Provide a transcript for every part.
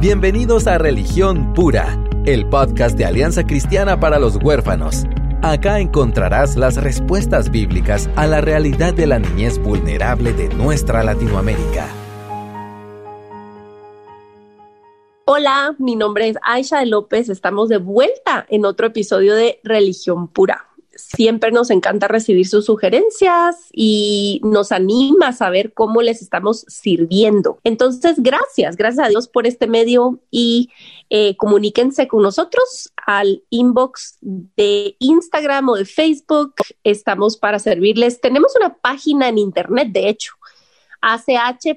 Bienvenidos a Religión Pura, el podcast de Alianza Cristiana para los Huérfanos. Acá encontrarás las respuestas bíblicas a la realidad de la niñez vulnerable de nuestra Latinoamérica. Hola, mi nombre es Aisha López. Estamos de vuelta en otro episodio de Religión Pura siempre nos encanta recibir sus sugerencias y nos anima a saber cómo les estamos sirviendo. Entonces, gracias, gracias a Dios por este medio y eh, comuníquense con nosotros al inbox de Instagram o de Facebook. Estamos para servirles. Tenemos una página en internet, de hecho, ach.gt.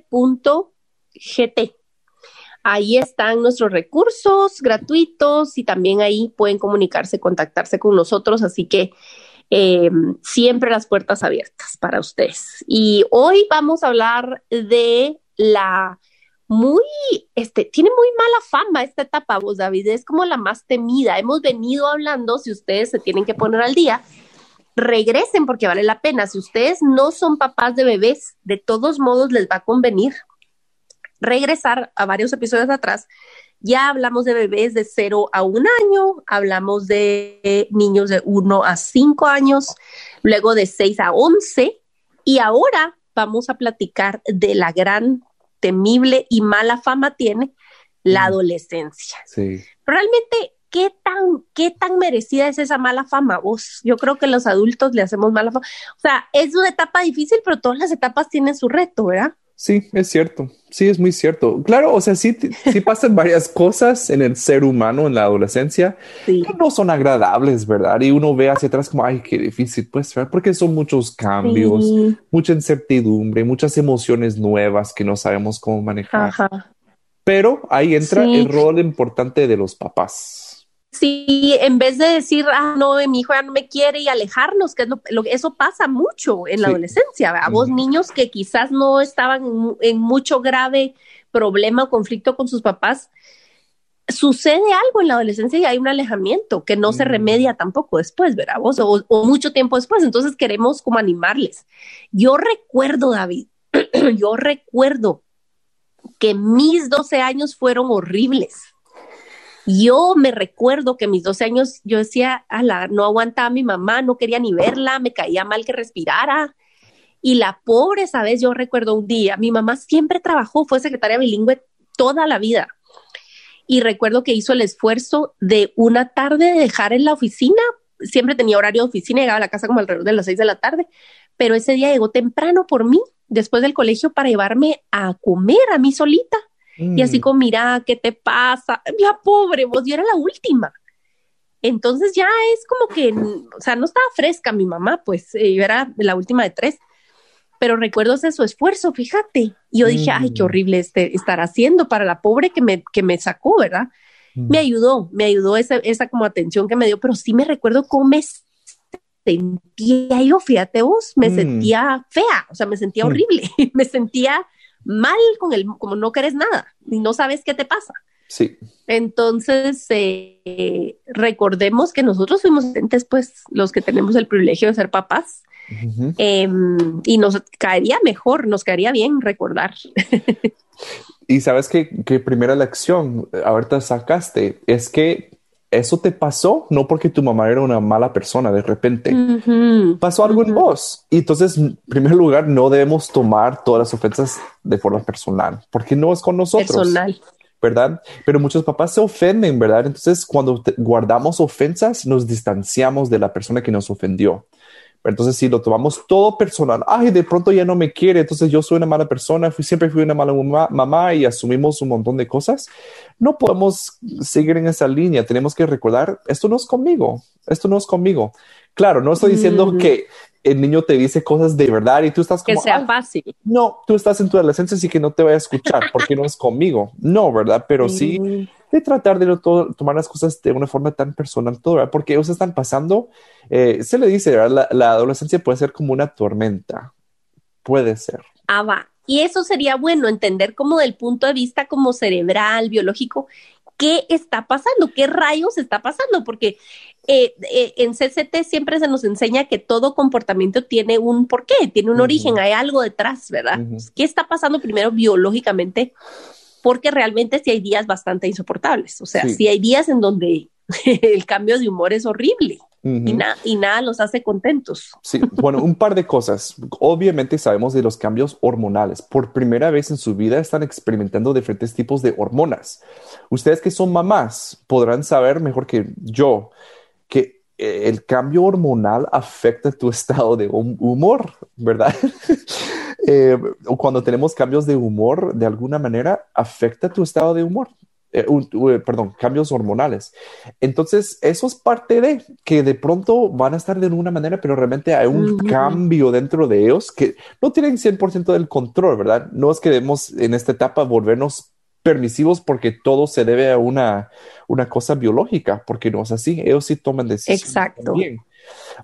Ahí están nuestros recursos gratuitos y también ahí pueden comunicarse, contactarse con nosotros. Así que eh, siempre las puertas abiertas para ustedes. Y hoy vamos a hablar de la muy, este, tiene muy mala fama esta etapa, vos David, es como la más temida. Hemos venido hablando, si ustedes se tienen que poner al día, regresen porque vale la pena. Si ustedes no son papás de bebés, de todos modos les va a convenir regresar a varios episodios atrás ya hablamos de bebés de 0 a 1 año, hablamos de niños de 1 a 5 años, luego de 6 a 11 y ahora vamos a platicar de la gran, temible y mala fama tiene la adolescencia. Sí. Realmente, ¿qué tan, ¿qué tan merecida es esa mala fama? Vos, yo creo que los adultos le hacemos mala fama. O sea, es una etapa difícil, pero todas las etapas tienen su reto, ¿verdad? Sí, es cierto. Sí, es muy cierto. Claro, o sea, sí, sí pasan varias cosas en el ser humano en la adolescencia que no son agradables, ¿verdad? Y uno ve hacia atrás como, ay, qué difícil, pues, ¿verdad? Porque son muchos cambios, mucha incertidumbre, muchas emociones nuevas que no sabemos cómo manejar. Pero ahí entra el rol importante de los papás si en vez de decir, ah, no, mi hijo ya no me quiere y alejarnos, que es lo, eso pasa mucho en la adolescencia, a vos niños que quizás no estaban en, mucho grave problema o conflicto con sus papás, sucede algo en la adolescencia y hay un alejamiento que no se remedia tampoco después, ¿verdad? Vos, o, o, mucho tiempo después. Entonces queremos como animarles. Yo recuerdo, David, yo recuerdo que mis 12 años fueron horribles yo me recuerdo que mis 12 años yo decía, no aguantaba a mi mamá, no quería ni verla, me caía mal que respirara. Y la pobre, sabes, yo recuerdo un día, mi mamá siempre trabajó, fue secretaria bilingüe toda la vida. Y recuerdo que hizo el esfuerzo de una tarde de dejar en la oficina, siempre tenía horario de oficina, llegaba a la casa como alrededor de las 6 de la tarde, pero ese día llegó temprano por mí, después del colegio, para llevarme a comer a mí solita y así mm. como, mira, ¿qué te pasa? Ya pobre, vos, yo era la última. Entonces ya es como que, o sea, no estaba fresca mi mamá, pues eh, yo era la última de tres, pero recuerdo ese su esfuerzo, fíjate. Y yo dije, ay, qué mm. horrible este, estar haciendo para la pobre que me, que me sacó, ¿verdad? Mm. Me ayudó, me ayudó esa, esa como atención que me dio, pero sí me recuerdo cómo me sentía yo, fíjate vos, me sentía fea, o sea, me sentía horrible, me sentía mal con el, como no querés nada y no sabes qué te pasa. Sí. Entonces, eh, recordemos que nosotros fuimos pues los que tenemos el privilegio de ser papás. Em, y nos caería mejor, nos caería bien recordar. y sabes que, que primera lección ahorita sacaste es que eso te pasó no porque tu mamá era una mala persona de repente. Pasó algo en vos. Y entonces, en primer lugar, no debemos tomar todas las ofensas de forma personal, porque no es con nosotros. Personal. ¿Verdad? Pero muchos papás se ofenden, ¿verdad? Entonces, cuando guardamos ofensas, nos distanciamos de la persona que nos ofendió. Entonces, si lo tomamos todo personal, ay, de pronto ya no me quiere, entonces yo soy una mala persona, fui, siempre fui una mala mamá, y asumimos un montón de cosas, no podemos seguir en esa línea. Tenemos que recordar, esto no es conmigo, esto no es conmigo. Claro, no estoy diciendo que el niño te dice cosas de verdad y tú estás como... Que sea fácil. No, tú estás en tu adolescencia, así que no te voy a escuchar porque no es conmigo. No, ¿verdad? Pero sí de tratar de no tomar las cosas de una forma tan personal, todo, ¿verdad? porque ellos están pasando, eh, se le dice. La, adolescencia puede ser como una tormenta, puede ser. Ah, va. Y eso sería bueno entender como del punto de vista como cerebral, biológico, qué está pasando, qué rayos está pasando, porque eh, eh, en CCT siempre se nos enseña que todo comportamiento tiene un porqué, tiene un origen, hay algo detrás, ¿verdad? ¿Qué está pasando primero biológicamente porque realmente sí hay días bastante insoportables, o sea, sí, hay días en donde el cambio de humor es horrible. y, y, nada los hace contentos. Sí, bueno, un par de cosas. Obviamente sabemos de los cambios hormonales. Por primera vez en su vida están experimentando diferentes tipos de hormonas. Ustedes que son mamás podrán saber mejor que yo que eh, el cambio hormonal afecta tu estado de humor, ¿verdad? Eh, cuando tenemos cambios de humor, de alguna manera, afecta tu estado de humor. Eh, perdón, cambios hormonales. Entonces, eso es parte de que de pronto van a estar de una manera, pero realmente hay un cambio dentro de ellos que no tienen 100% del control, ¿verdad? No es que debemos en esta etapa volvernos permisivos porque todo se debe a una, una cosa biológica, porque no es así, ellos sí toman decisiones. Exacto.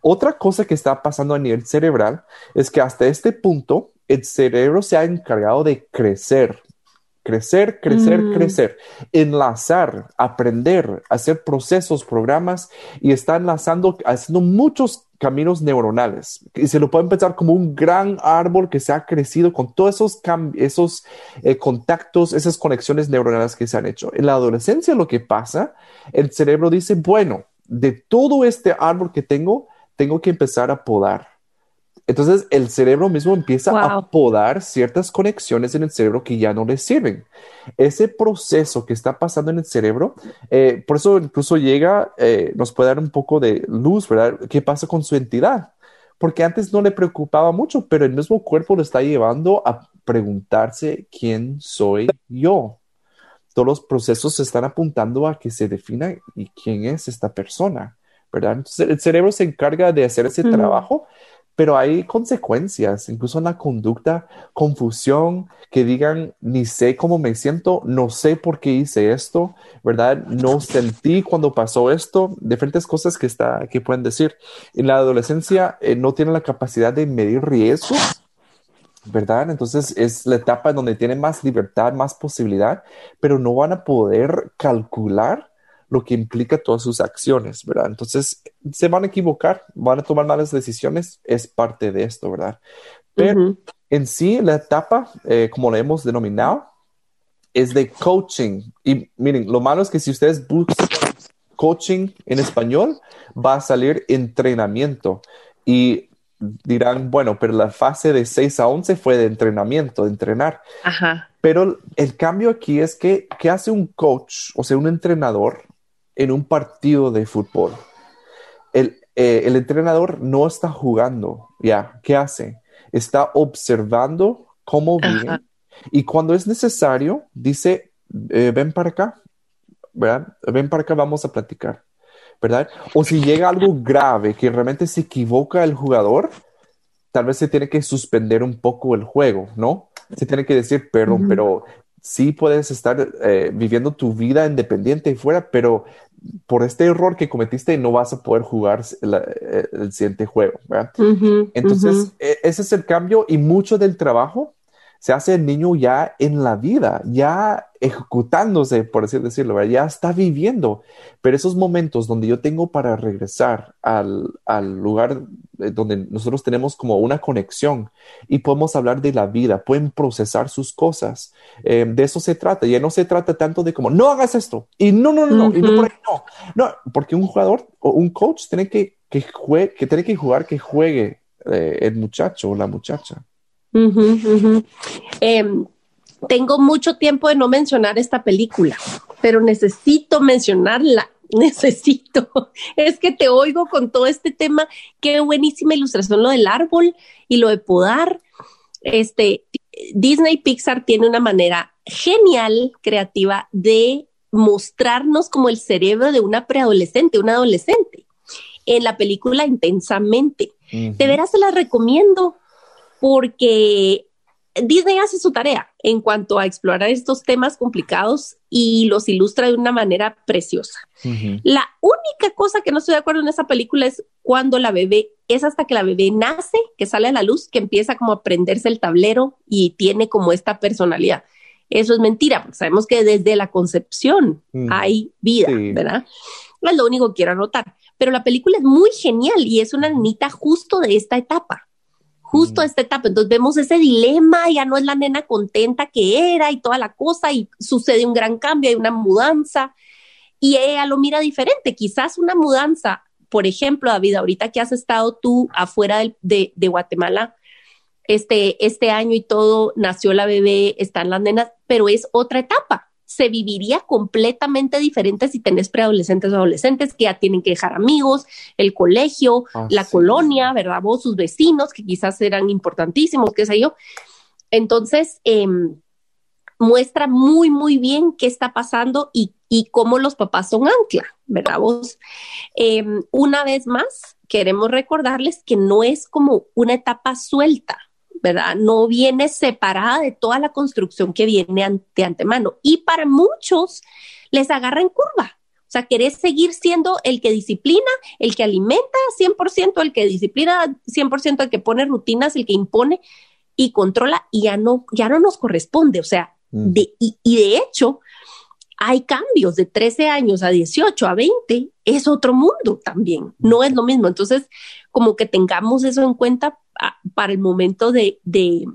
Otra cosa que está pasando a nivel cerebral es que hasta este punto el cerebro se ha encargado de crecer, crecer, crecer, mm. crecer, enlazar, aprender, hacer procesos, programas y está enlazando, haciendo muchos caminos neuronales. Y se lo pueden pensar como un gran árbol que se ha crecido con todos esos, esos eh, contactos, esas conexiones neuronales que se han hecho. En la adolescencia lo que pasa, el cerebro dice, bueno, de todo este árbol que tengo, tengo que empezar a podar entonces el cerebro mismo empieza a podar ciertas conexiones en el cerebro que ya no le sirven. Ese proceso que está pasando en el cerebro, eh, por eso incluso llega, eh, nos puede dar un poco de luz, ¿verdad? ¿Qué pasa con su entidad? Porque antes no le preocupaba mucho, pero el mismo cuerpo lo está llevando a preguntarse quién soy yo. Todos los procesos se están apuntando a que se defina y quién es esta persona, ¿verdad? Entonces el cerebro se encarga de hacer ese trabajo pero hay consecuencias, incluso en la conducta, confusión, que digan, ni sé cómo me siento, no sé por qué hice esto, ¿verdad? No sentí cuando pasó esto, diferentes cosas que, está, que pueden decir. En la adolescencia eh, no tienen la capacidad de medir riesgos, ¿verdad? Entonces es la etapa donde tienen más libertad, más posibilidad, pero no van a poder calcular lo que implica todas sus acciones, ¿verdad? Entonces, se van a equivocar, van a tomar malas decisiones, es parte de esto, ¿verdad? Pero en sí, la etapa, eh, como la hemos denominado, es de coaching. Y miren, lo malo es que si ustedes buscan coaching en español, va a salir entrenamiento. Y dirán, bueno, pero la fase de 6 a 11 fue de entrenamiento, de entrenar. Ajá. Pero el cambio aquí es que, ¿qué hace un coach, o sea, un entrenador? En un partido de fútbol. El, eh, entrenador no está jugando, ¿ya? ¿Qué hace? Está observando cómo viven y cuando es necesario, dice, eh, ven para acá, ¿verdad? Ven para acá, vamos a platicar, ¿verdad? O si llega algo grave, que realmente se equivoca el jugador, tal vez se tiene que suspender un poco el juego, ¿no? Se tiene que decir, perdón, pero sí puedes estar eh, viviendo tu vida independiente y fuera, pero por este error que cometiste no vas a poder jugar eh, el siguiente juego. ¿verdad? Entonces, e, ese es el cambio y mucho del trabajo se hace el niño ya en la vida, ya ejecutándose, por así decirlo, ya está viviendo. Pero esos momentos donde yo tengo para regresar al, al, lugar eh, donde nosotros tenemos como una conexión y podemos hablar de la vida, pueden procesar sus cosas. Eh, de eso se trata. Ya no se trata tanto de como, no hagas esto y no, no, no, y no por ahí no. No, porque un jugador o un coach tiene que, que, que, tiene que jugar, que juegue eh, el muchacho o la muchacha. Em, tengo mucho tiempo de no mencionar esta película, pero necesito mencionarla. Necesito. Es que te oigo con todo este tema. Qué buenísima ilustración lo del árbol y lo de podar. Este Disney Pixar tiene una manera genial, creativa de mostrarnos como el cerebro de una preadolescente, una adolescente. En la película intensamente. De veras se la recomiendo porque Disney hace su tarea en cuanto a explorar estos temas complicados y los ilustra de una manera preciosa. La única cosa que no estoy de acuerdo en esa película es cuando la bebé, es hasta que la bebé nace, que sale a la luz, que empieza como a prenderse el tablero y tiene como esta personalidad. Eso es mentira, porque sabemos que desde la concepción hay vida, ¿verdad? Es lo único que quiero anotar. Pero la película es muy genial y es una niñita justo de esta etapa justo a esta etapa. Entonces vemos ese dilema, ya no es la nena contenta que era y toda la cosa, y sucede un gran cambio, hay una mudanza, y ella lo mira diferente. Quizás una mudanza, por ejemplo, David, ahorita que has estado tú afuera de, de, Guatemala, este, este año y todo, nació la bebé, están las nenas, pero es otra etapa se viviría completamente diferente si tenés preadolescentes o adolescentes que ya tienen que dejar amigos, el colegio, la colonia, ¿verdad? Vos, sus vecinos, que quizás eran importantísimos, qué sé yo. Entonces, em, muestra muy, muy bien qué está pasando y, cómo los papás son ancla, ¿verdad? Vos, em, una vez más, queremos recordarles que no es como una etapa suelta, ¿verdad? No viene separada de toda la construcción que viene de antemano. Y para muchos les agarra en curva. O sea, querés seguir siendo el que disciplina, el que alimenta 100%, el que disciplina 100%, el que pone rutinas, el que impone y controla y ya no, ya no nos corresponde. O sea, mm. de, y, y de hecho, hay cambios de 13 años a 18 a 20, es otro mundo también, no es lo mismo. Entonces, como que tengamos eso en cuenta para el momento de, de,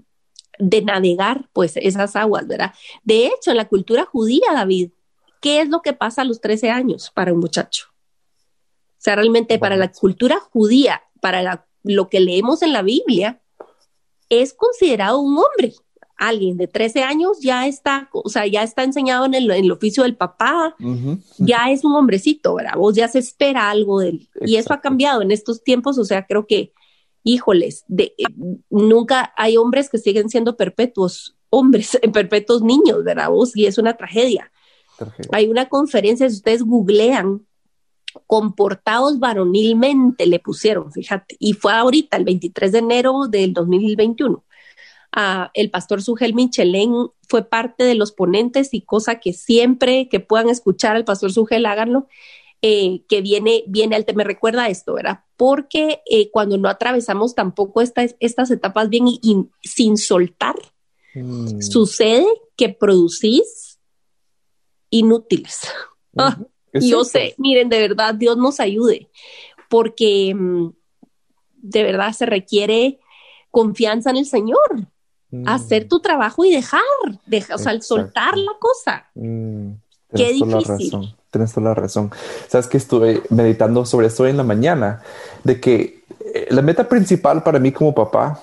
navegar pues esas aguas, ¿verdad? De hecho, en la cultura judía, David, ¿qué es lo que pasa a los 13 años para un muchacho? O sea, realmente para la cultura judía, para lo que leemos en la Biblia, es considerado un hombre. Alguien de 13 años ya está, o sea, ya está enseñado en el, oficio del papá, ya es un hombrecito, ¿verdad? Vos ya se espera algo de él. Y eso ha cambiado en estos tiempos, o sea, creo que híjoles, de, eh, nunca hay hombres que siguen siendo perpetuos hombres, perpetuos niños, ¿verdad? Y es una tragedia. Hay una conferencia, si ustedes googlean, comportados varonilmente le pusieron, fíjate, y fue ahorita, el 23 de enero del 2021. Ah, el pastor Sugel Michelén fue parte de los ponentes y cosa que siempre que puedan escuchar al pastor Sugel, háganlo. Eh, que viene, viene al me recuerda esto, ¿verdad? Porque eh, cuando no atravesamos tampoco estas etapas bien y, sin soltar, mm. sucede que producís inútiles. Ah, yo sé, miren, de verdad, Dios nos ayude, porque mm, de verdad se requiere confianza en el Señor, mm. hacer tu trabajo y dejar, o sea, soltar la cosa. Qué difícil tienes toda la razón. Sabes que estuve meditando sobre esto en la mañana, de que eh, la meta principal para mí como papá,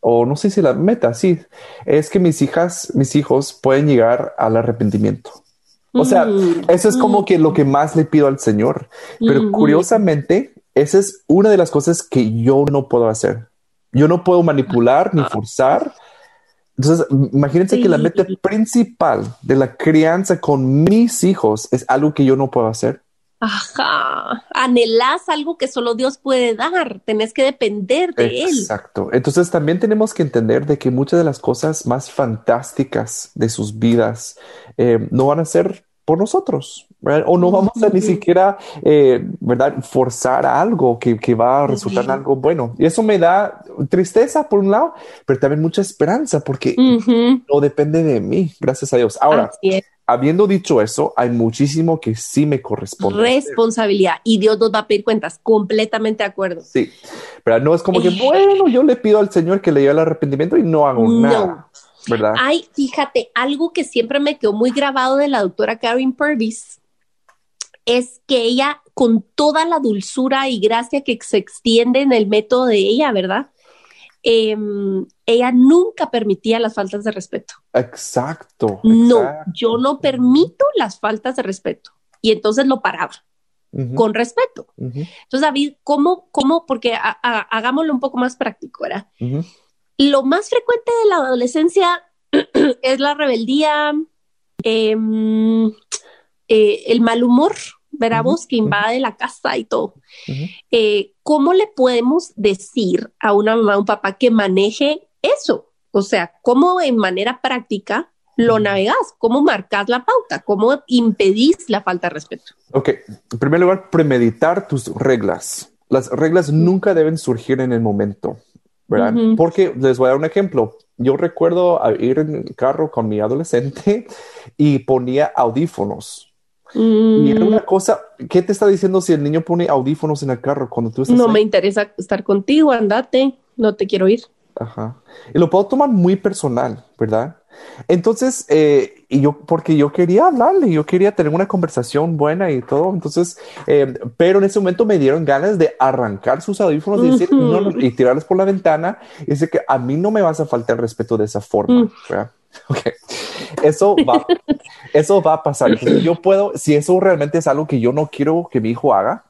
o no sé si la meta, sí, es que mis hijas, mis hijos pueden llegar al arrepentimiento. O sea, mm, eso es como mm. que lo que más le pido al Señor. Pero curiosamente, esa es una de las cosas que yo no puedo hacer. Yo no puedo manipular ni ah. forzar entonces, imagínense que la meta principal de la crianza con mis hijos es algo que yo no puedo hacer. Ajá, anhelas algo que solo Dios puede dar, tenés que depender de Él. Exacto. Entonces también tenemos que entender de que muchas de las cosas más fantásticas de sus vidas eh, no van a ser por nosotros, o no vamos a ni siquiera, eh, ¿verdad?, forzar algo que, que va a resultar en algo bueno. Y eso me da tristeza por un lado, pero también mucha esperanza porque no depende de mí, gracias a Dios. Ahora, habiendo dicho eso, hay muchísimo que sí me corresponde. Responsabilidad y Dios nos va a pedir cuentas, completamente de acuerdo. Sí, pero no es como que, bueno, yo le pido al Señor que le lleve el arrepentimiento y no hago nada. ¿verdad? Hay, fíjate, algo que siempre me quedó muy grabado de la doctora Karen Purvis es que ella, con toda la dulzura y gracia que se extiende en el método de ella, ¿verdad? Em, ella nunca permitía las faltas de respeto. Exacto. No, yo no permito las faltas de respeto. Y entonces lo paraba. con respeto. Entonces, David, ¿cómo, cómo, porque hagámoslo un poco más práctico, ¿verdad? Lo más frecuente de la adolescencia es la rebeldía, em, eh, el mal humor, ¿verdad? que invade la casa y todo. Eh, ¿Cómo le podemos decir a una mamá o un papá que maneje eso? O sea, ¿cómo en manera práctica lo navegas? ¿Cómo marcas la pauta? ¿Cómo impedís la falta de respeto? Ok, en primer lugar, premeditar tus reglas. Las reglas nunca deben surgir en el momento. ¿verdad? Porque les voy a dar un ejemplo. Yo recuerdo ir en el carro con mi adolescente y ponía audífonos. Y era una cosa, ¿qué te está diciendo si el niño pone audífonos en el carro cuando tú estás No ahí? me interesa estar contigo, andate, no te quiero ir. Ajá. Y lo puedo tomar muy personal, ¿verdad? Entonces, eh, y yo, porque yo quería hablarle, yo quería tener una conversación buena y todo, entonces, eh, pero en ese momento me dieron ganas de arrancar sus audífonos y decir, no, no, y tirarlos por la ventana y decir que a mí no me vas a faltar el respeto de esa forma, Mm. ¿verdad? Ok. Eso va, eso va a pasar. Entonces, yo puedo, si eso realmente es algo que yo no quiero que mi hijo haga,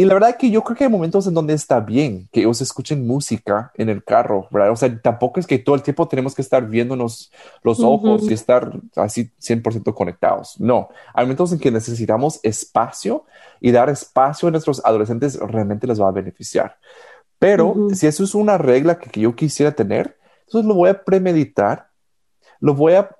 y la verdad que yo creo que hay momentos en donde está bien que ellos escuchen música en el carro, ¿verdad? O sea, tampoco es que todo el tiempo tenemos que estar viéndonos los ojos y estar así 100% conectados. No, hay momentos en que necesitamos espacio y dar espacio a nuestros adolescentes realmente les va a beneficiar. Pero si eso es una regla que, que yo quisiera tener, entonces lo voy a premeditar, lo voy a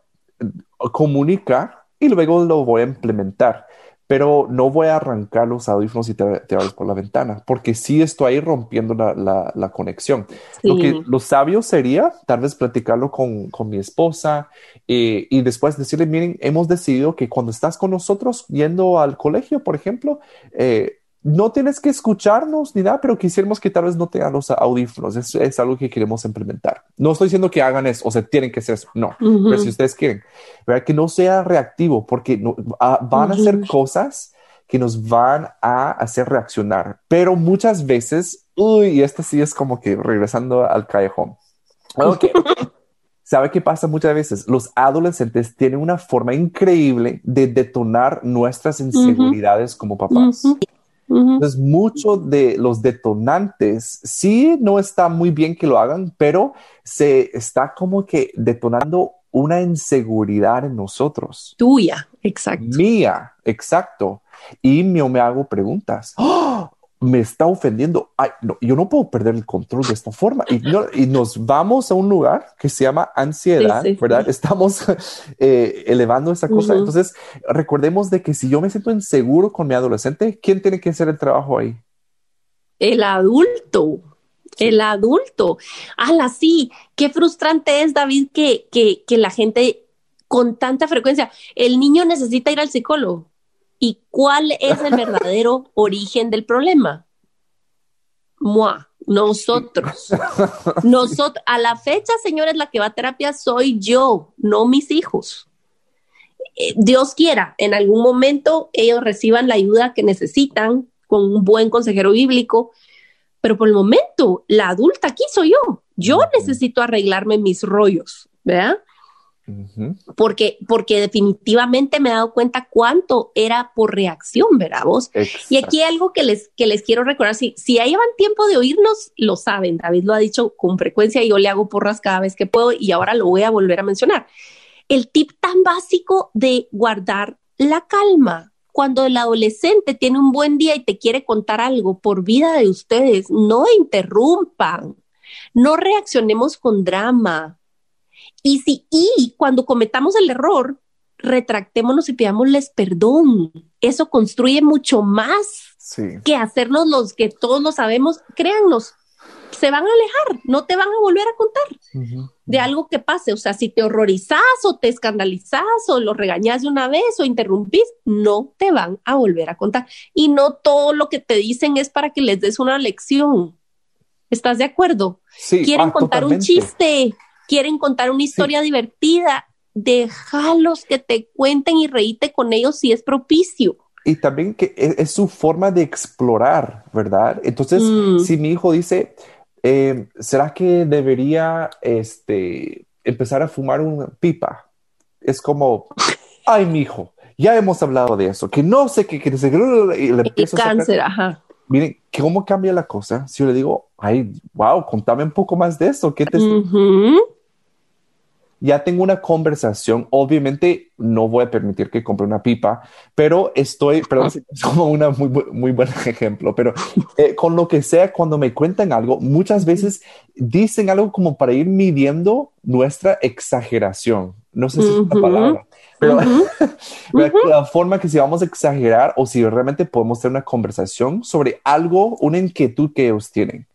comunicar y luego lo voy a implementar. Pero no voy a arrancar los audífonos y tirarlos por la ventana, porque sí estoy ahí rompiendo la, la- la conexión. Lo que lo sabio sería tal vez platicarlo con, con mi esposa eh, y después decirle, miren, hemos decidido que cuando estás con nosotros yendo al colegio, por ejemplo, eh, no tienes que escucharnos ni nada, pero quisiéramos que tal vez no tengan los audífonos. Es, es algo que queremos implementar. No estoy diciendo que hagan eso, o sea, tienen que hacer eso. No, Ujú. pero si ustedes quieren, ¿verdad? que no sea reactivo, porque no- ah, van a hacer cosas que nos van a hacer reaccionar. Pero muchas veces, uy, y esta sí es como que regresando al callejón. Ok. ¿Sabe qué pasa muchas veces? Los adolescentes tienen una forma increíble de detonar nuestras inseguridades como papás. Entonces, muchos de los detonantes sí no está muy bien que lo hagan, pero se está como que detonando una inseguridad en nosotros. Tuya, exacto. Mía, exacto. Y yo me hago preguntas. ¡Oh! Me está ofendiendo. Ay, no, yo no puedo perder el control de esta forma. Y, no- y nos vamos a un lugar que se llama ansiedad, Sí, sí, ¿verdad? sí. Estamos eh, elevando esa cosa. Entonces, recordemos de que si yo me siento inseguro con mi adolescente, ¿quién tiene que hacer el trabajo ahí? El adulto, el adulto. Ala, sí, qué frustrante es, David, que, que, que la gente con tanta frecuencia, el niño necesita ir al psicólogo. ¿Y cuál es el verdadero origen del problema? Moi, nosotros. Nosotros, a la fecha, señores, la que va a terapia soy yo, no mis hijos. Eh, Dios quiera, en algún momento ellos reciban la ayuda que necesitan con un buen consejero bíblico, pero por el momento la adulta aquí soy yo. Yo necesito arreglarme mis rollos, ¿verdad? Porque, porque definitivamente me he dado cuenta cuánto era por reacción, ¿verdad vos? Y aquí hay algo que les, que les quiero recordar, si, si ya llevan tiempo de oírnos, lo saben, David lo ha dicho con frecuencia y yo le hago porras cada vez que puedo y ahora lo voy a volver a mencionar. El tip tan básico de guardar la calma. Cuando el adolescente tiene un buen día y te quiere contar algo por vida de ustedes, no interrumpan, no reaccionemos con drama. Y si, y cuando cometamos el error, retractémonos y pidámosles perdón. Eso construye mucho más Sí. que hacernos los que todos lo sabemos. Créannos, se van a alejar, no te van a volver a contar de algo que pase. O sea, si te horrorizás o te escandalizás o lo regañás de una vez o interrumpís, no te van a volver a contar. Y no todo lo que te dicen es para que les des una lección. ¿Estás de acuerdo? Sí, Quieren ah, contar un chiste, quieren contar una historia divertida. Déjalos que te cuenten y reíte con ellos si es propicio. Y también que es, es su forma de explorar, ¿verdad? Entonces, Mm. si mi hijo dice, eh, ¿será que debería este, empezar a fumar una pipa? Es como, ay, mi hijo, ya hemos hablado de eso, que no sé qué, que, se- y le a sacar- cáncer, ajá. Miren, ¿cómo cambia la cosa? Si yo le digo, ay, wow, contame un poco más de eso, ¿qué te Ujú. Ya tengo una conversación. Obviamente no voy a permitir que compre una pipa, pero estoy, perdón, si es como una muy, muy buen ejemplo, pero eh, con lo que sea, cuando me cuentan algo, muchas veces dicen algo como para ir midiendo nuestra exageración. No sé si es una palabra, pero Ujú. ¿verdad? la forma que si vamos a exagerar o si realmente podemos tener una conversación sobre algo, una inquietud que ellos tienen,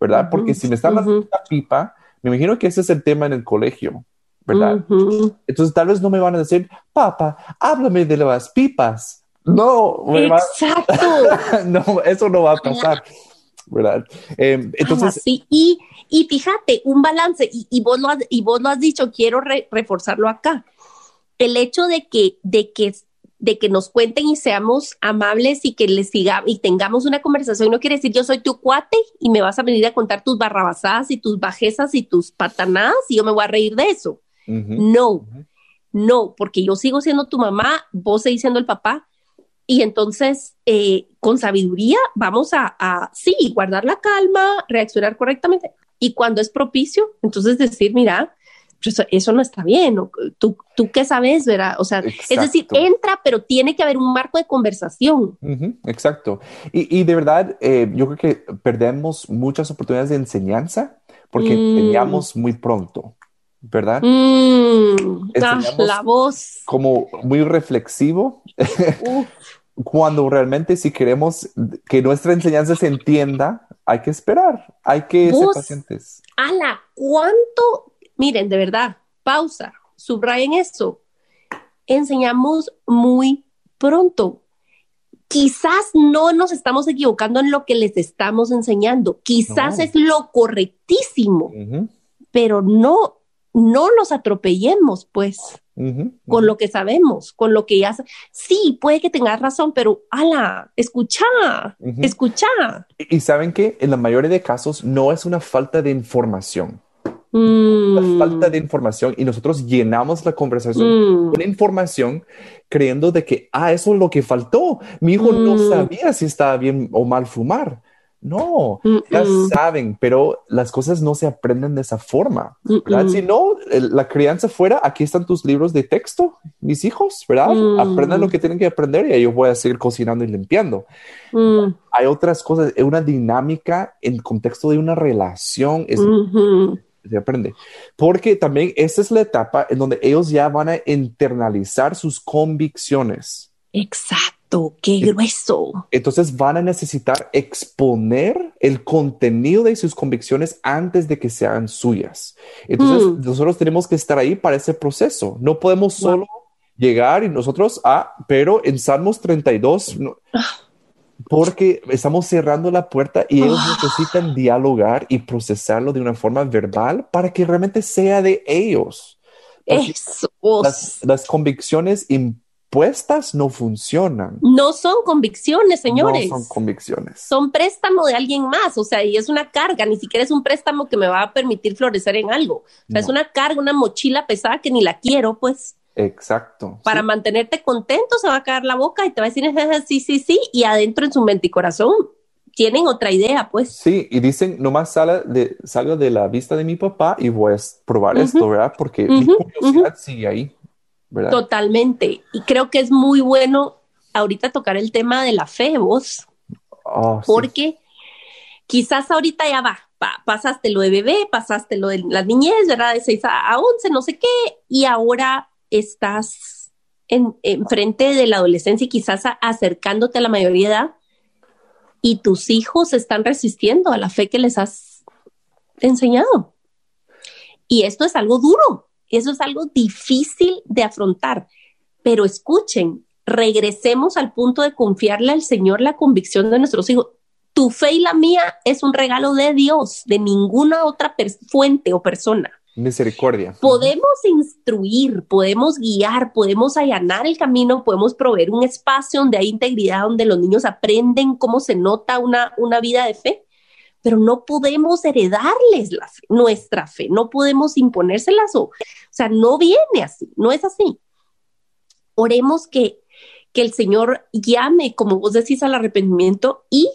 ¿verdad? Porque si me están dando una pipa, me imagino que ese es el tema en el colegio, ¿verdad? Entonces tal vez no me van a decir, papá, háblame de las pipas. No, exacto. no, eso no va a pasar. ¿verdad? Eh, entonces, sí, y, y, fíjate, un balance, y, y, vos lo has, y vos lo has dicho, quiero reforzarlo acá. El hecho de que, de que de que nos cuenten y seamos amables y que les siga y tengamos una conversación no quiere decir yo soy tu cuate y me vas a venir a contar tus barrabasadas y tus bajezas y tus patanadas y yo me voy a reír de eso. No, no, porque yo sigo siendo tu mamá, vos seguís siendo el papá y entonces eh, con sabiduría vamos a, a, sí, guardar la calma, reaccionar correctamente y cuando es propicio, entonces decir, mira, eso, no está bien. ¿Tú, tú qué sabes, ¿verdad? O sea, es decir, entra, pero tiene que haber un marco de conversación. exacto. Y, y, de verdad, eh, yo creo que perdemos muchas oportunidades de enseñanza porque mm. enseñamos muy pronto, ¿verdad? Mm. Ah, la voz. Como muy reflexivo. Cuando realmente si queremos que nuestra enseñanza se entienda, hay que esperar, hay que ser pacientes. Ala, ¿cuánto Miren, de verdad, pausa, subrayen esto. Enseñamos muy pronto. Quizás no nos estamos equivocando en lo que les estamos enseñando. Quizás es lo correctísimo, pero no, no los atropellemos, pues, con lo que sabemos, con lo que ya. Sí, puede que tengas razón, pero ala, escucha, escucha. Y saben que en la mayoría de casos no es una falta de información la mm. falta de información y nosotros llenamos la conversación mm. con información creyendo de que, ah, eso es lo que faltó. Mi hijo no mm. sabía si estaba bien o mal fumar. No, ya saben, pero las cosas no se aprenden de esa forma. Si no, la crianza fuera, aquí están tus libros de texto, mis hijos, ¿verdad? Aprendan lo que tienen que aprender y yo voy a seguir cocinando y limpiando. Hay otras cosas, una dinámica en contexto de una relación es se aprende. Porque también esta es la etapa en donde ellos ya van a internalizar sus convicciones. Exacto, qué grueso. Entonces van a necesitar exponer el contenido de sus convicciones antes de que sean suyas. Entonces mm. nosotros tenemos que estar ahí para ese proceso. No podemos solo llegar y nosotros, ah, pero en Salmos 32, no, porque estamos cerrando la puerta y ellos ah. necesitan dialogar y procesarlo de una forma verbal para que realmente sea de ellos. Las, convicciones impuestas no funcionan. No son convicciones, señores. No son convicciones. Son préstamo de alguien más, o sea, y es una carga, ni siquiera es un préstamo que me va a permitir florecer en algo. O sea, es una carga, una mochila pesada que ni la quiero, pues. Exacto. Para mantenerte contento se va a caer la boca y te va a decir sí, sí, sí, y adentro en su mente y corazón tienen otra idea, pues. Sí, y dicen, nomás de, salga de la vista de mi papá y voy a probar esto, ¿verdad? Porque mi curiosidad sigue ahí, ¿verdad? Totalmente. Y creo que es muy bueno ahorita tocar el tema de la fe, vos. Ah, porque quizás ahorita ya va, pasaste lo de bebé, pasaste lo de la niñez, ¿verdad? De 6 a 11, no sé qué, y ahora estás en, frente de la adolescencia y quizás acercándote a la mayoría de edad y tus hijos están resistiendo a la fe que les has enseñado. Y esto es algo duro, eso es algo difícil de afrontar. Pero escuchen, regresemos al punto de confiarle al Señor la convicción de nuestros hijos. Tu fe y la mía es un regalo de Dios, de ninguna otra fuente o persona. Misericordia. Podemos instruir, podemos guiar, podemos allanar el camino, podemos proveer un espacio donde hay integridad, donde los niños aprenden cómo se nota una, una vida de fe, pero no podemos heredarles la nuestra fe, no podemos imponérselas o, o sea, no viene así, no es así. Oremos que, que el Señor llame, como vos decís, al arrepentimiento y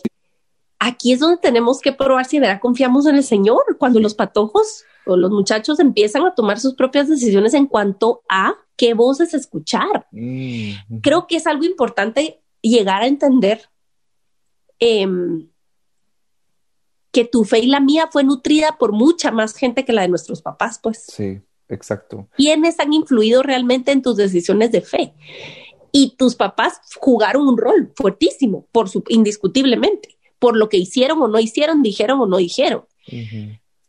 aquí es donde tenemos que probar si de verdad confiamos en el Señor. Cuando los patojos los muchachos empiezan a tomar sus propias decisiones en cuanto a qué voces escuchar. Mm, Creo que es algo importante llegar a entender em, que tu fe y la mía fue nutrida por mucha más gente que la de nuestros papás, pues. Sí, exacto. ¿Quiénes han influido realmente en tus decisiones de fe? Y tus papás jugaron un rol fuertísimo, por su, indiscutiblemente, por lo que hicieron o no hicieron, dijeron o no dijeron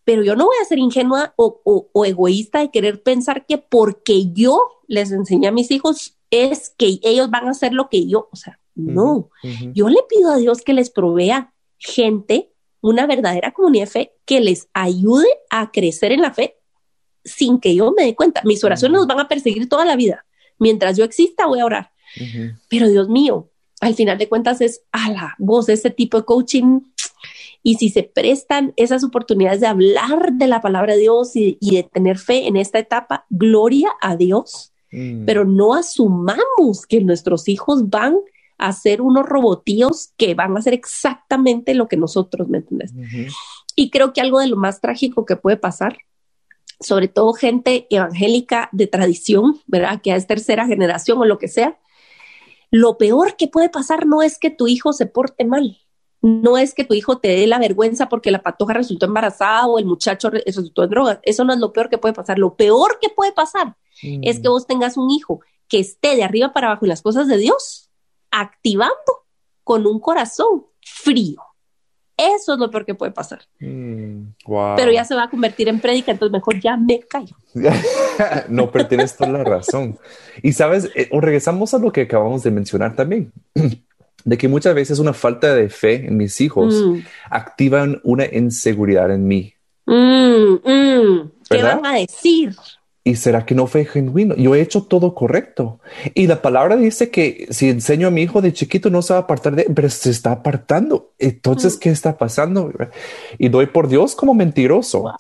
pero yo no voy a ser ingenua o, egoísta de querer pensar que porque yo les enseñé a mis hijos es que ellos van a hacer lo que yo, o sea, no, yo le pido a Dios que les provea gente, una verdadera comunidad de fe que les ayude a crecer en la fe sin que yo me dé cuenta. Mis oraciones nos van a perseguir toda la vida. Mientras yo exista, voy a orar. Pero Dios mío, al final de cuentas es a la voz, ese tipo de coaching. Y si se prestan esas oportunidades de hablar de la palabra de Dios y, de tener fe en esta etapa, gloria a Dios. Mm. Pero no asumamos que nuestros hijos van a ser unos robotíos que van a hacer exactamente lo que nosotros, ¿me entiendes? Y creo que algo de lo más trágico que puede pasar, sobre todo gente evangélica de tradición, ¿verdad? Que es tercera generación o lo que sea, lo peor que puede pasar no es que tu hijo se porte mal, no es que tu hijo te dé la vergüenza porque la patoja resultó embarazada o el muchacho resultó en drogas. Eso no es lo peor que puede pasar. Lo peor que puede pasar es que vos tengas un hijo que esté de arriba para abajo en las cosas de Dios, activando con un corazón frío. Eso es lo peor que puede pasar. Mm, pero ya se va a convertir en prédica, entonces mejor ya me callo. no, pero tienes toda la razón. Y sabes, eh, regresamos a lo que acabamos de mencionar también, de que muchas veces una falta de fe en mis hijos mm. activan una inseguridad en mí. Mm, ¿Qué van a decir? ¿Y será que no fue genuino? Yo he hecho todo correcto. Y la palabra dice que si enseño a mi hijo de chiquito no se va a apartar de, pero se está apartando. Entonces. ¿qué está pasando? Y doy por Dios como mentiroso.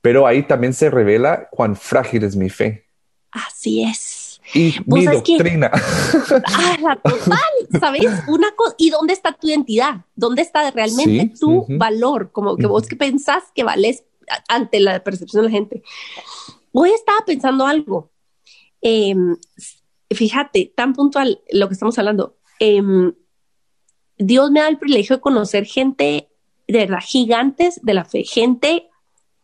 Pero ahí también se revela cuán frágil es mi fe. Así es. Y mi doctrina. ah, la total, ¿sabes? Una cosa, ¿y dónde está tu identidad? ¿Dónde está realmente tu valor? Como que vos que pensás que vales ante la percepción de la gente. Hoy estaba pensando algo. Em, fíjate, tan puntual lo que estamos hablando. Em, Dios me da el privilegio de conocer gente de verdad gigantes de la fe, gente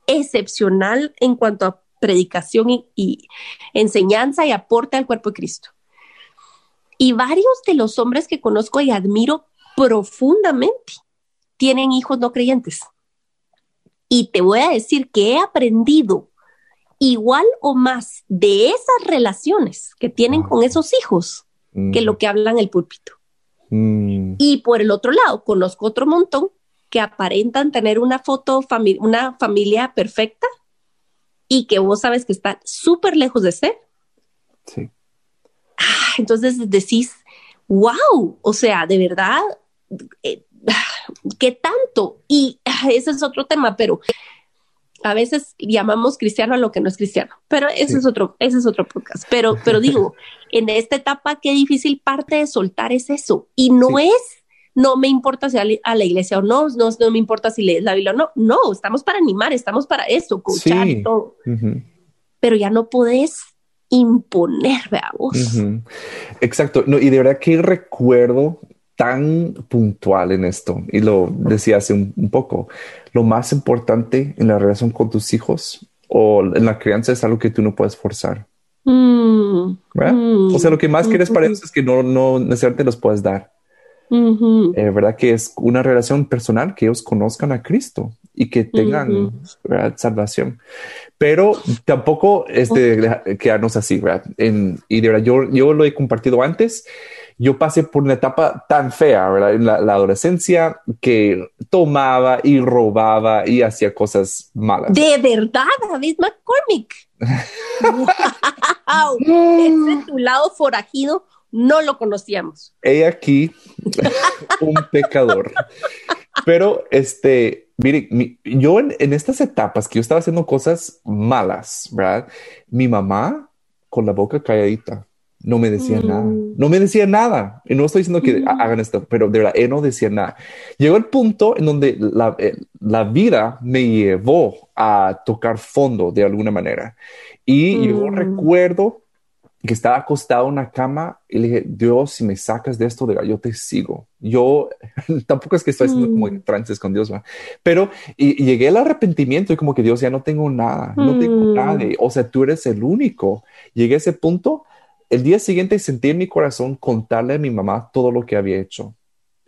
excepcional en cuanto a predicación y, enseñanza y aporte al cuerpo de Cristo. Y varios de los hombres que conozco y admiro profundamente tienen hijos no creyentes. Y te voy a decir que he aprendido igual o más de esas relaciones que tienen con esos hijos que lo mm. que hablan el púlpito. Mm. Y por el otro lado, conozco otro montón que aparentan tener una foto, una familia perfecta y que vos sabes que están súper lejos de ser. Sí. Ah, entonces decís, wow, o sea, de verdad, eh, ¿qué tanto? Y ah, ese es otro tema, pero a veces llamamos cristiano a lo que no es cristiano, pero ese es otro, ese es otro podcast. Pero, pero digo, en esta etapa, qué difícil parte de soltar es eso. Y no es, no me importa si a la iglesia o no, no, no me importa si lees la Biblia o no. No, estamos para animar, estamos para eso, coachar y todo. Pero ya no podés imponer, veamos. Exacto. No, y de verdad que recuerdo tan puntual en esto, y lo decía hace un, poco, lo más importante en la relación con tus hijos o en la crianza es algo que tú no puedes forzar. Mm, o sea, lo que más quieres para ellos es que no, no necesariamente los puedes dar. Eh, ¿Verdad? Que es una relación personal, que ellos conozcan a Cristo y que tengan salvación. Pero tampoco es de quedarnos así, ¿verdad? y de verdad, yo, yo lo he compartido antes yo pasé por una etapa tan fea, ¿verdad? En la, adolescencia que tomaba y robaba y hacía cosas malas. De verdad, David McCormick. wow. Ese tu lado forajido no lo conocíamos. He aquí un pecador. Pero este, mire, yo en, en, estas etapas que yo estaba haciendo cosas malas, ¿verdad? Mi mamá con la boca calladita no me decía nada. Mm. No me decía nada. Y no estoy diciendo que mm. hagan esto, pero de verdad, él no decía nada. Llegó el punto en donde la, eh, la vida me llevó a tocar fondo de alguna manera. Y yo mm. recuerdo que estaba acostado en una cama y le dije, Dios, si me sacas de esto, de yo te sigo. Yo tampoco es que estoy haciendo como trances con Dios, pero y, llegué al arrepentimiento y como que Dios, ya no tengo nada, no tengo nada. O sea, tú eres el único. Llegué a ese punto el día siguiente sentí en mi corazón contarle a mi mamá todo lo que había hecho.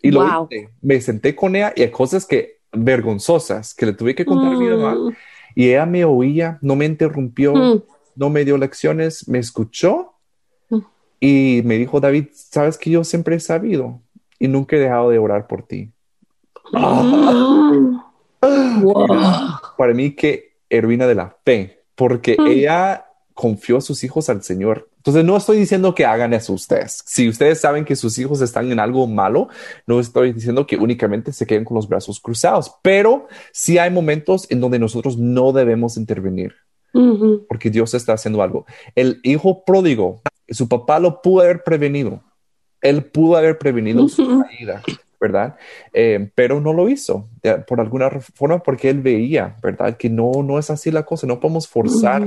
Y lo hice. Me senté con ella y hay cosas que vergonzosas que le tuve que contar a mi mamá. Mm. Y ella me oía, no me interrumpió, mm. no me dio lecciones, me escuchó. Mm. Y me dijo, David, sabes que yo siempre he sabido y nunca he dejado de orar por ti. Para mí que heroína de la fe, porque mm. ella confió a sus hijos al Señor. Entonces no estoy diciendo que hagan eso ustedes. Si ustedes saben que sus hijos están en algo malo, no estoy diciendo que únicamente se queden con los brazos cruzados, pero sí hay momentos en donde nosotros no debemos intervenir. Porque Dios está haciendo algo. El hijo pródigo, su papá lo pudo haber prevenido. Él pudo haber prevenido su caída. ¿verdad? Eh, pero no lo hizo por alguna forma porque él veía, ¿verdad? Que no, no es así la cosa, no podemos forzar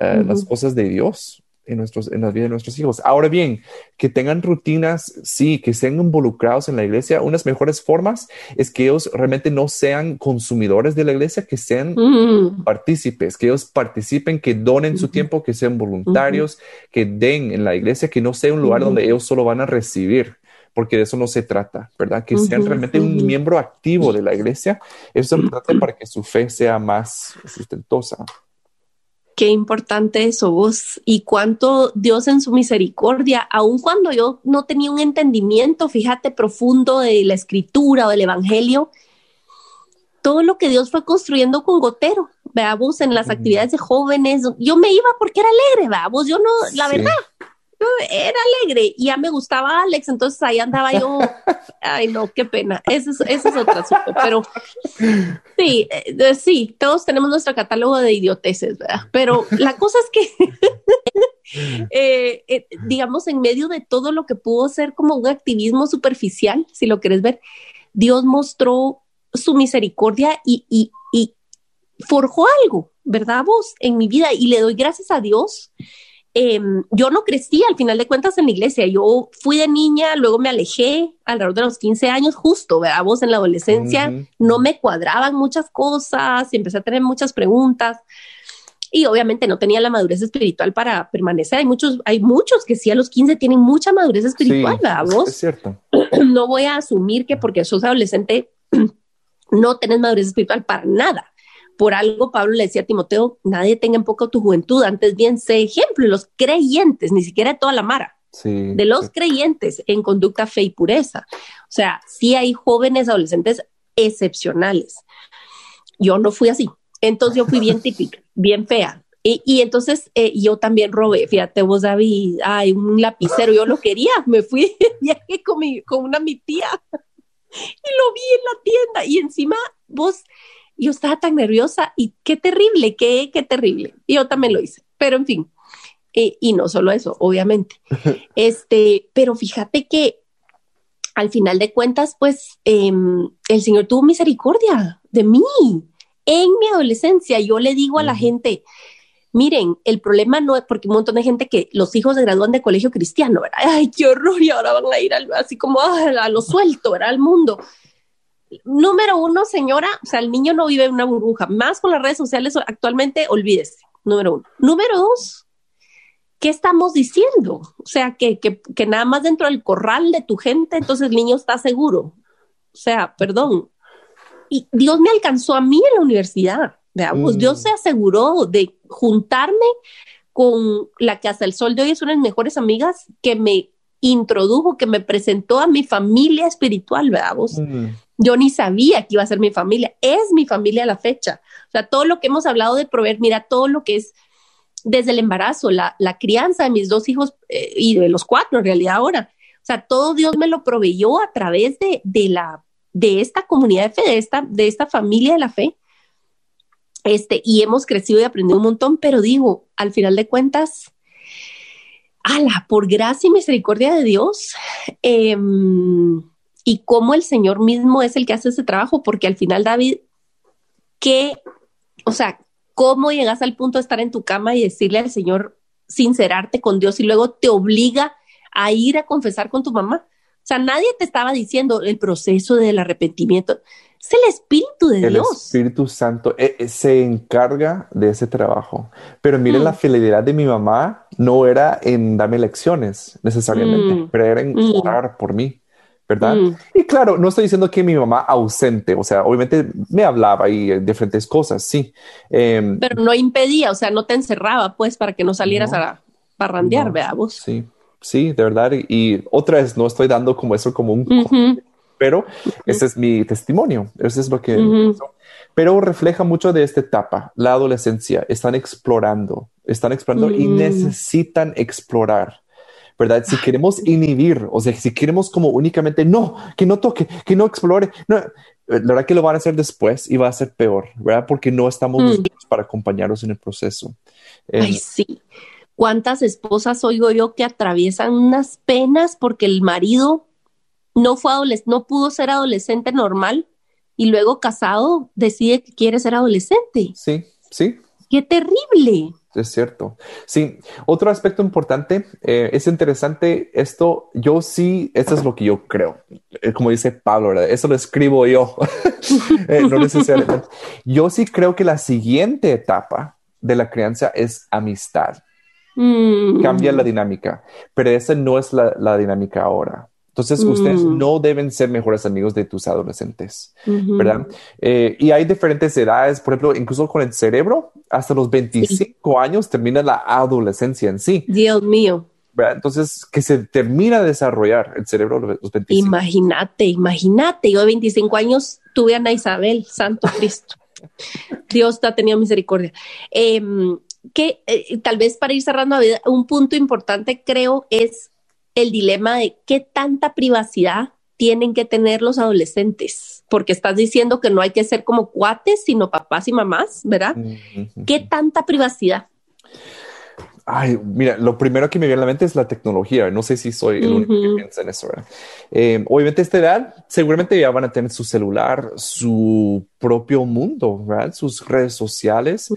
eh, las cosas de Dios en, nuestros, en la vida de nuestros hijos. Ahora bien, que tengan rutinas, sí, que estén involucrados en la iglesia, unas mejores formas es que ellos realmente no sean consumidores de la iglesia, que sean partícipes, que ellos participen, que donen su tiempo, que sean voluntarios, que den en la iglesia, que no sea un lugar donde ellos solo van a recibir porque de eso no se trata, ¿verdad? Que sean realmente un miembro activo de la iglesia. Eso es importante para que su fe sea más sustentosa. Qué importante eso vos y cuánto Dios en su misericordia, aun cuando yo no tenía un entendimiento, fíjate, profundo de la escritura o del evangelio, todo lo que Dios fue construyendo con gotero, veamos en las actividades de jóvenes, yo me iba porque era alegre, veamos, yo no, la verdad, era alegre y ya me gustaba Alex, entonces ahí andaba yo, ay no, qué pena, ese es, ese es otro asunto, pero sí, eh, sí, todos tenemos nuestro catálogo de idioteces, ¿verdad? Pero la cosa es que, eh, eh, digamos, en medio de todo lo que pudo ser como un activismo superficial, si lo quieres ver, Dios mostró su misericordia y, y, y forjó algo, ¿verdad vos? En mi vida y le doy gracias a Dios Em, yo no crecí al final de cuentas en la iglesia. Yo fui de niña, luego me alejé alrededor de los 15 años, justo, ¿verdad? Vos en la adolescencia no me cuadraban muchas cosas y empecé a tener muchas preguntas. Y obviamente no tenía la madurez espiritual para permanecer. Hay muchos, hay muchos que sí a los 15 tienen mucha madurez espiritual, ¿verdad? Vos. Es cierto. No voy a asumir que porque sos adolescente no tenés madurez espiritual para nada. Por algo Pablo le decía a Timoteo, nadie tenga en poco tu juventud, antes bien sé ejemplo, los creyentes, ni siquiera de toda la mara, de los creyentes en conducta, fe y pureza. O sea, sí hay jóvenes adolescentes excepcionales. Yo no fui así. Entonces yo fui bien típica, bien fea. Y, entonces eh, yo también robé, fíjate vos David, ay, un lapicero, yo lo quería, me fui viajé con, con una mi tía y lo vi en la tienda y encima vos yo estaba tan nerviosa y qué terrible, qué, qué terrible. yo también lo hice, pero en fin. Eh, y no solo eso, obviamente. este, pero fíjate que al final de cuentas, pues em, el Señor tuvo misericordia de mí en mi adolescencia. Yo le digo a la gente, miren, el problema no es porque un montón de gente que los hijos se gradúan de colegio cristiano, ¿verdad? Ay, qué horror, y ahora van a ir así como a lo suelto, ¿verdad? Al mundo número uno, señora, o sea, el niño no vive en una burbuja. Más con las redes sociales actualmente, olvídese. Número uno. Número dos, ¿qué estamos diciendo? O sea, que, que, que nada más dentro del corral de tu gente, entonces el niño está seguro. O sea, perdón. Y Dios me alcanzó a mí en la universidad. Veamos, Dios mm. se aseguró de juntarme con la que hasta el sol de hoy es una de mis mejores amigas que me introdujo, que me presentó a mi familia espiritual, veamos. Mm. Yo ni sabía que iba a ser mi familia. Es mi familia a la fecha. O sea, todo lo que hemos hablado de proveer, mira, todo lo que es desde el embarazo, la, crianza de mis dos hijos eh, y de los cuatro en realidad ahora. O sea, todo Dios me lo proveyó a través de, de, la, de esta comunidad de fe, de esta, de esta familia de la fe. Este, y hemos crecido y aprendido un montón, pero digo, al final de cuentas, ala, por gracia y misericordia de Dios, eh, y cómo el Señor mismo es el que hace ese trabajo, porque al final, David, ¿qué, o sea, cómo llegas al punto de estar en tu cama y decirle al Señor, sincerarte con Dios y luego te obliga a ir a confesar con tu mamá? O sea, nadie te estaba diciendo el proceso del arrepentimiento. Es el Espíritu de Dios. El Espíritu Santo eh, eh, se encarga de ese trabajo. Pero miren, la mm. fidelidad de mi mamá no era en darme lecciones necesariamente, mm. pero era en mm. orar por mí. ¿Verdad? Mm. Y claro, no estoy diciendo que mi mamá ausente, o sea, obviamente me hablaba y diferentes cosas, sí. Em, Pero no impedía, o sea, no te encerraba, pues, para que no salieras a parrandear, veamos. Sí. sí, de verdad. Y otra vez, no estoy dando como eso como un... Pero ese es mi testimonio, eso es lo que... Pero refleja mucho de esta etapa, la adolescencia. Están explorando, están explorando y necesitan explorar. ¿Verdad? Si queremos inhibir, o sea, si queremos como únicamente, no, que no toque, que no explore, no, la verdad que lo van a hacer después y va a ser peor, ¿verdad? Porque no estamos mm. para acompañarlos en el proceso. Ay, sí. ¿Cuántas esposas oigo yo que atraviesan unas penas porque el marido no fue adolescente, no pudo ser adolescente normal y luego casado decide que quiere ser adolescente? Sí, sí. ¡Qué terrible! Es cierto. Sí, otro aspecto importante, eh, es interesante esto, yo sí, esto es lo que yo creo, eh, como dice Pablo, ¿verdad? eso lo escribo yo, eh, no necesariamente. Yo sí creo que la siguiente etapa de la crianza es amistad. Mm. Cambia la dinámica, pero esa no es la dinámica ahora. Entonces, ustedes mm. no deben ser mejores amigos de tus adolescentes, ¿verdad? Eh, y hay diferentes edades, por ejemplo, incluso con el cerebro, hasta los 25 años termina la adolescencia en sí. Dios mío. Entonces, que se termina de desarrollar el cerebro a los 25. Imagínate, imagínate, yo de 25 años tuve a Ana Isabel, Santo Cristo. Dios te ha tenido misericordia. Em, que eh, tal vez para ir cerrando un punto importante creo es el dilema de qué tanta privacidad tienen que tener los adolescentes, porque estás diciendo que no hay que ser como cuates, sino papás y mamás, ¿verdad? ¿Qué tanta privacidad? Ay, mira, lo primero que me viene a la mente es la tecnología. No sé si soy el único que piensa en eso. Eh, obviamente, a esta edad, seguramente ya van a tener su celular, su propio mundo, ¿verdad? Sus redes sociales.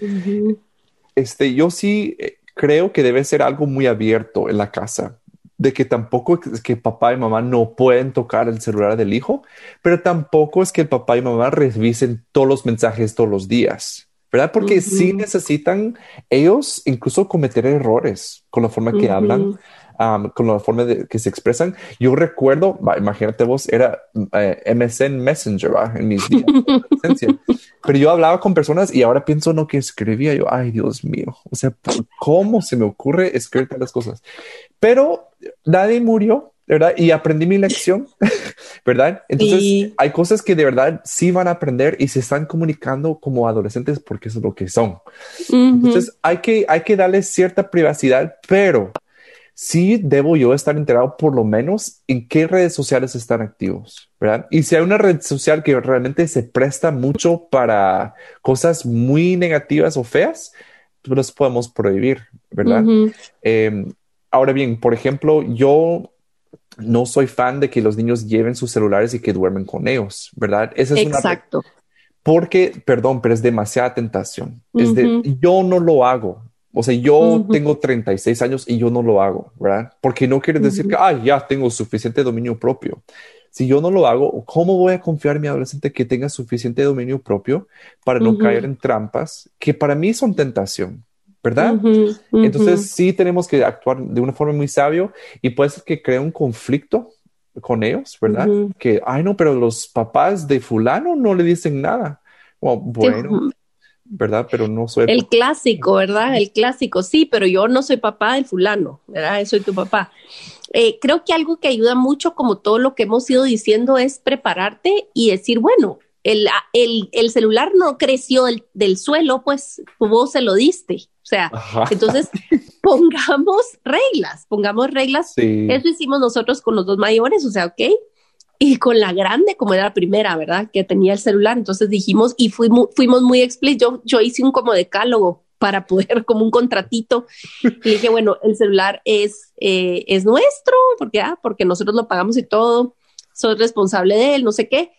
Este, yo sí eh, creo que debe ser algo muy abierto en la casa de que tampoco es que papá y mamá no pueden tocar el celular del hijo, pero tampoco es que el papá y mamá revisen todos los mensajes todos los días, ¿verdad? Porque sí necesitan ellos incluso cometer errores con la forma que hablan, con la forma de que se expresan. Yo recuerdo, imagínate vos, era eh, MSN Messenger en mis días. Pero yo hablaba con personas y ahora pienso en lo que escribía yo, ay Dios mío, o sea, ¿cómo se me ocurre escribir las cosas? Pero nadie murió, ¿verdad? Y aprendí mi lección, ¿verdad? Entonces, hay cosas que de verdad sí van a aprender y se están comunicando como adolescentes porque eso es lo que son. Entonces, hay que, hay que darles cierta privacidad, pero sí debo yo estar enterado por lo menos en qué redes sociales están activos, ¿verdad? Y si hay una red social que realmente se presta mucho para cosas muy negativas o feas, pues los podemos prohibir, ¿verdad? Em, ahora bien, por ejemplo, yo no soy fan de que los niños lleven sus celulares y que duermen con ellos, ¿verdad? Esa es Exacto. porque, perdón, pero es demasiada tentación. Es de, yo no lo hago, o sea, yo tengo 36 años y yo no lo hago, ¿verdad? Porque no quiere decir que, ah, ya tengo suficiente dominio propio. Si yo no lo hago, ¿cómo voy a confiar en mi adolescente que tenga suficiente dominio propio para no caer en trampas que para mí son tentación? ¿verdad? Entonces sí tenemos que actuar de una forma muy sabio y puede ser que crea un conflicto con ellos, ¿verdad? Que, ay no, pero los papás de fulano no le dicen nada. bueno, ¿verdad? Pero no soy... El clásico, ¿verdad? El clásico, sí, pero yo no soy papá del fulano, ¿verdad? Soy tu papá. Eh, creo que algo que ayuda mucho, como todo lo que hemos ido diciendo, es prepararte y decir, bueno, el, el, celular no creció del, suelo, pues vos se lo diste. O sea, entonces pongamos reglas, pongamos reglas. Eso hicimos nosotros con los dos mayores, o sea, ok, y con la grande, como era la primera, ¿verdad? Que tenía el celular. Entonces dijimos y fuimos, fuimos muy explícitos. Yo, hice un como decálogo para poder, como un contratito. Y dije, bueno, el celular es, eh, es nuestro, porque, ah, porque nosotros lo pagamos y todo. Soy responsable de él, no sé qué.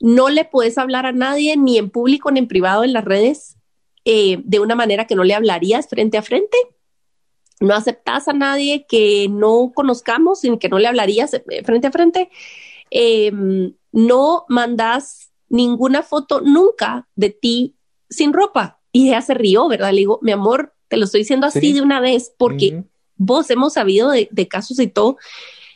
No le puedes hablar a nadie, ni en público ni en privado en las redes, eh, de una manera que no le hablarías frente a frente. No aceptas a nadie que no conozcamos, ni que no le hablarías eh, frente a frente Em, no mandas ninguna foto nunca de ti sin ropa. Y ella se rió, ¿verdad? Le digo, mi amor, te lo estoy diciendo así de una vez porque vos hemos sabido de, casos y todo.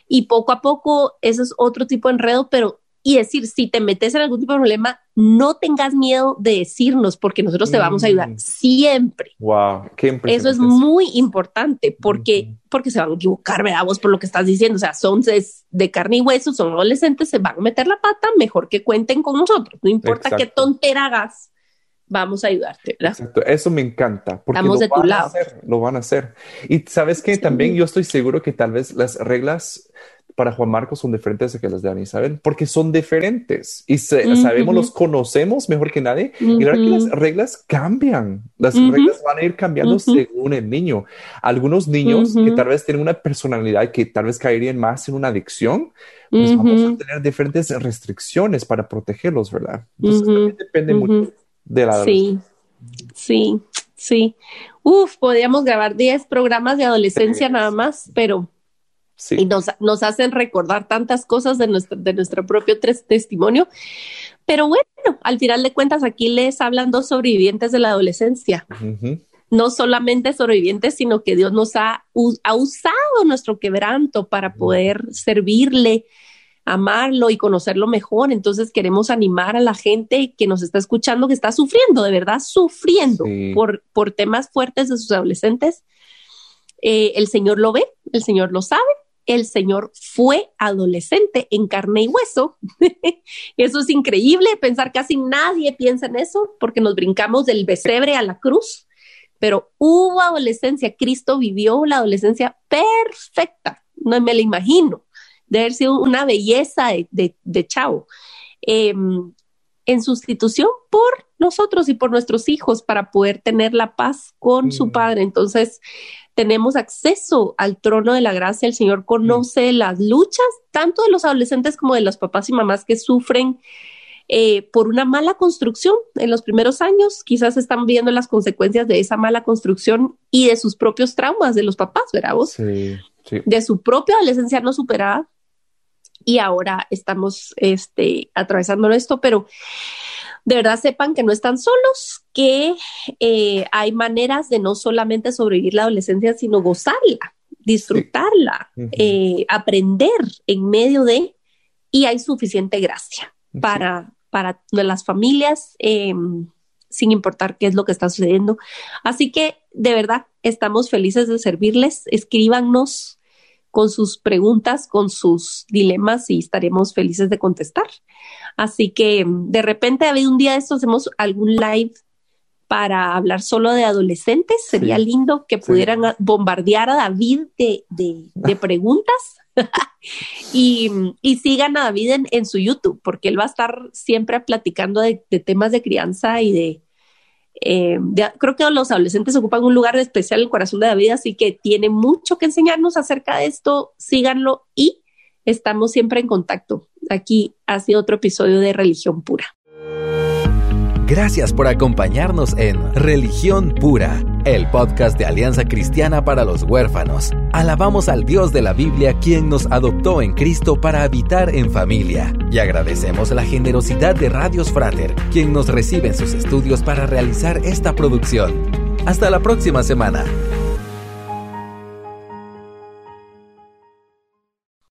Y poco a poco, eso es otro tipo de enredo, pero y decir, si te metes en algún tipo de problema, no tengas miedo de decirnos porque nosotros te vamos a ayudar mm. siempre. Wow, qué Eso es muy importante porque, porque se van a equivocar, ¿verdad? Vos por lo que estás diciendo, o sea, son de, carne y hueso, son adolescentes, se van a meter la pata, mejor que cuenten con nosotros, no importa qué tontera hagas vamos a ayudarte, ¿verdad? Exacto, eso me encanta. Porque Estamos de tu lado. lo van a hacer. Y sabes que también yo estoy seguro que tal vez las reglas para Juan Marcos son diferentes de que las de Ana Isabel, porque son diferentes y sabemos, los conocemos mejor que nadie. Y que las reglas cambian, las reglas van a ir cambiando según el niño. Algunos niños que tal vez tienen una personalidad que tal vez caerían más en una adicción, pues vamos a tener diferentes restricciones para protegerlos, ¿verdad? Entonces también depende mucho de la... Sí, sí, sí. Uf, podríamos grabar 10 programas de adolescencia nada más, pero y nos, nos, hacen recordar tantas cosas de nuestro, de nuestro propio testimonio. Pero bueno, al final de cuentas, aquí les hablan dos sobrevivientes de la adolescencia. No solamente sobrevivientes, sino que Dios nos ha, ha usado nuestro quebranto para poder servirle, amarlo y conocerlo mejor. Entonces queremos animar a la gente que nos está escuchando, que está sufriendo, de verdad sufriendo por, por temas fuertes de sus adolescentes. Eh, el Señor lo ve, el Señor lo sabe el Señor fue adolescente en carne y hueso. eso es increíble, pensar casi nadie piensa en eso porque nos brincamos del besebre a la cruz, pero hubo adolescencia, Cristo vivió la adolescencia perfecta, no me la imagino, de haber sido una belleza de, de, chavo. Em, en sustitución por nosotros y por nuestros hijos para poder tener la paz con su mm. Padre. Entonces, tenemos acceso al trono de la gracia. El Señor conoce las luchas, tanto de los adolescentes como de los papás y mamás que sufren eh, por una mala construcción en los primeros años. Quizás están viendo las consecuencias de esa mala construcción y de sus propios traumas de los papás, ¿verdad vos? Sí, sí. De su propia adolescencia no superada. Y ahora estamos este, atravesando esto, pero de verdad sepan que no están solos, que eh, hay maneras de no solamente sobrevivir la adolescencia, sino gozarla, disfrutarla, eh, aprender en medio de, y hay suficiente gracia para, para las familias, em, sin importar qué es lo que está sucediendo. Así que de verdad estamos felices de servirles. Escríbanos con sus preguntas, con sus dilemas y estaremos felices de contestar. Así que mm, de repente un día de estos, hacemos algún live para hablar solo de adolescentes. Sería lindo que pudieran bombardear a David de, de, preguntas. y, y, sigan a David en, su YouTube, porque él va a estar siempre platicando de, temas de crianza y de, eh, Creo que los adolescentes ocupan un lugar especial en el corazón de David, así que tiene mucho que enseñarnos acerca de esto. Síganlo y estamos siempre en contacto. Aquí ha sido otro episodio de Religión Pura. Gracias por acompañarnos en Religión Pura, el podcast de Alianza Cristiana para los Huérfanos. Alabamos al Dios de la Biblia quien nos adoptó en Cristo para habitar en familia. Y agradecemos la generosidad de Radios Frater, quien nos recibe en sus estudios para realizar esta producción. Hasta la próxima semana.